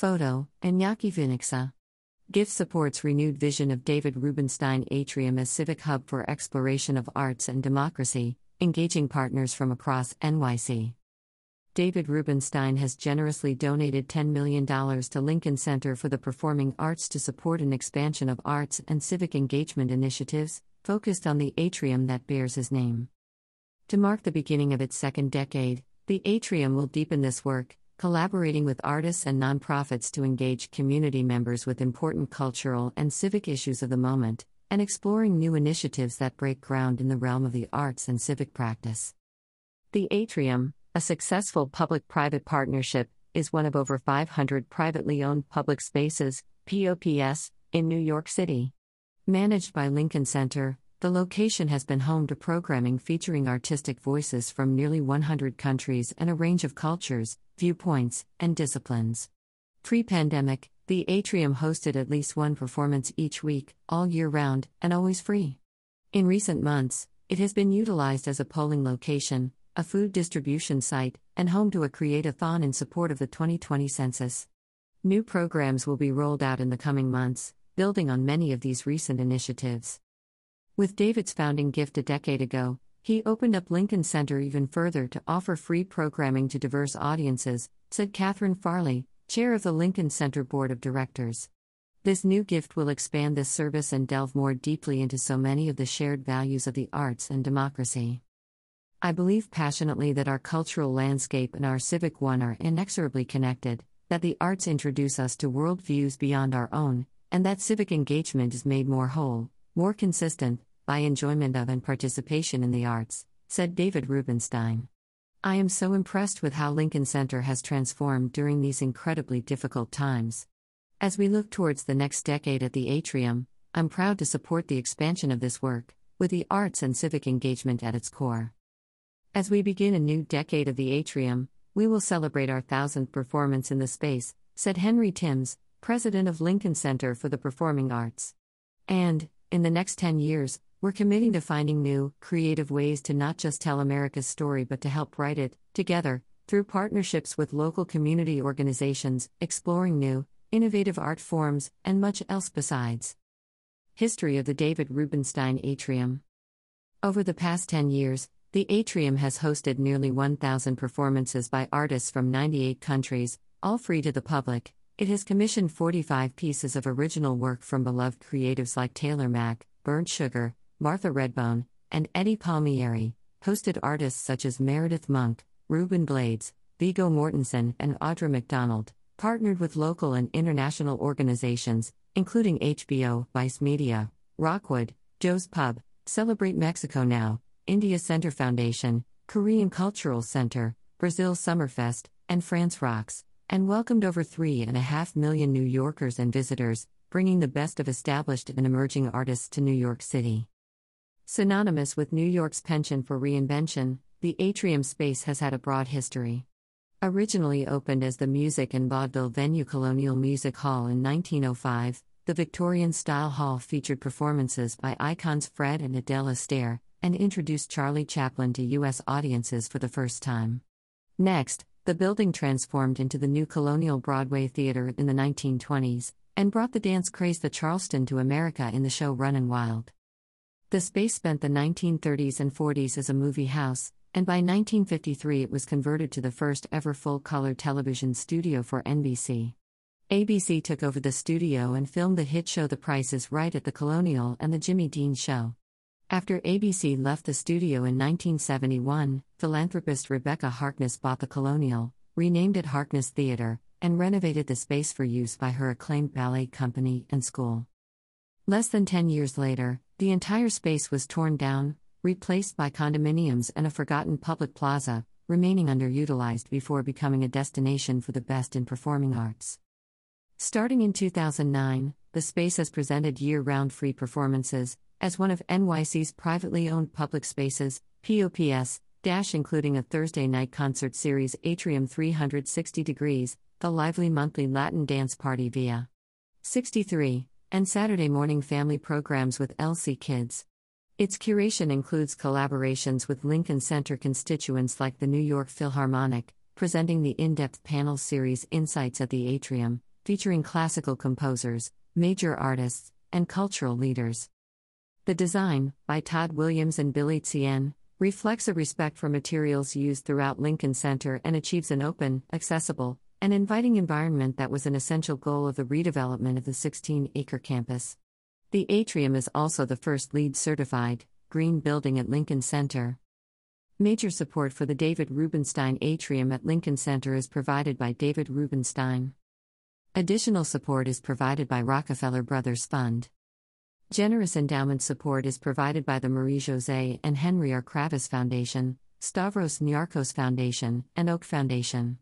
Photo, Iñaki Vinaixa. GIFT supports renewed vision of David Rubenstein Atrium as civic hub for exploration of arts and democracy, engaging partners from across NYC. David Rubenstein has generously donated $10 million to Lincoln Center for the Performing Arts to support an expansion of arts and civic engagement initiatives focused on the atrium that bears his name. To mark the beginning of its second decade, the atrium will deepen this work, collaborating with artists and nonprofits to engage community members with important cultural and civic issues of the moment, and exploring new initiatives that break ground in the realm of the arts and civic practice. The Atrium, a successful public private partnership, is one of over 500 privately owned public spaces, POPS, in New York City. Managed by Lincoln Center, the location has been home to programming featuring artistic voices from nearly 100 countries and a range of cultures, viewpoints, and disciplines. Pre pandemic, the atrium hosted at least one performance each week, all year round, and always free. In recent months, it has been utilized as a polling location, a food distribution site, and home to a create-a-thon in support of the 2020 census. New programs will be rolled out in the coming months, building on many of these recent initiatives. With David's founding gift a decade ago, he opened up Lincoln Center even further to offer free programming to diverse audiences, said Katherine Farley, chair of the Lincoln Center Board of Directors. This new gift will expand this service and delve more deeply into so many of the shared values of the arts and democracy. I believe passionately that our cultural landscape and our civic one are inexorably connected, that the arts introduce us to worldviews beyond our own, and that civic engagement is made more whole, more consistent, by enjoyment of and participation in the arts, said David Rubenstein. I am so impressed with how Lincoln Center has transformed during these incredibly difficult times. As we look towards the next decade at the Atrium, I'm proud to support the expansion of this work, with the arts and civic engagement at its core. As we begin a new decade of the Atrium, we will celebrate our thousandth performance in the space, said Henry Timms, president of Lincoln Center for the Performing Arts. And, in the next 10 years, we're committing to finding new, creative ways to not just tell America's story but to help write it, together, through partnerships with local community organizations, exploring new, innovative art forms, and much else besides. History of the David Rubenstein Atrium Over the past 10 years, the Atrium has hosted nearly 1,000 performances by artists from 98 countries, all free to the public. It has commissioned 45 pieces of original work from beloved creatives like Taylor Mac, Burnt Sugar, Martha Redbone, and Eddie Palmieri, hosted artists such as Meredith Monk, Ruben Blades, Viggo Mortensen, and Audra McDonald, partnered with local and international organizations, including HBO, Vice Media, Rockwood, Joe's Pub, Celebrate Mexico Now, India Center Foundation, Korean Cultural Center, Brazil Summerfest, and France Rocks, and welcomed over 3.5 million New Yorkers and visitors, bringing the best of established and emerging artists to New York City. Synonymous with New York's penchant for reinvention, the atrium space has had a broad history. Originally opened as the music and vaudeville venue Colonial Music Hall in 1905, the Victorian style hall featured performances by icons Fred and Adele Astaire and introduced Charlie Chaplin to U.S. audiences for the first time. Next, the building transformed into the new Colonial Broadway Theater in the 1920s and brought the dance craze the Charleston to America in the show Runnin' Wild. The space spent the 1930s and 40s as a movie house, and by 1953 it was converted to the first ever full color television studio for NBC. ABC took over the studio and filmed the hit show The Price is Right at the Colonial and The Jimmy Dean Show. After ABC left the studio in 1971, philanthropist Rebecca Harkness bought the Colonial, renamed it Harkness Theater, and renovated the space for use by her acclaimed ballet company and school. Less than 10 years later, the entire space was torn down, replaced by condominiums and a forgotten public plaza, remaining underutilized before becoming a destination for the best in performing arts. Starting in 2009, the space has presented year round free performances, as one of NYC's privately owned public spaces, POPS, dash including a Thursday night concert series Atrium 360 Degrees, the lively monthly Latin dance party via 63 and Saturday morning family programs with LC Kids. Its curation includes collaborations with Lincoln Center constituents like the New York Philharmonic, presenting the in depth panel series Insights at the Atrium, featuring classical composers, major artists, and cultural leaders. The design, by Tod Williams and Billie Tsien, reflects a respect for materials used throughout Lincoln Center and achieves an open, accessible, and inviting environment that was an essential goal of the redevelopment of the 16 acre campus. The atrium is also the first LEED certified, green building at Lincoln Center. Major support for the David Rubenstein Atrium at Lincoln Center is provided by David Rubenstein. Additional support is provided by Rockefeller Brothers Fund. Generous endowment support is provided by the Marie Josée and Henry R. Kravis Foundation, Stavros Niarchos Foundation, and Oak Foundation.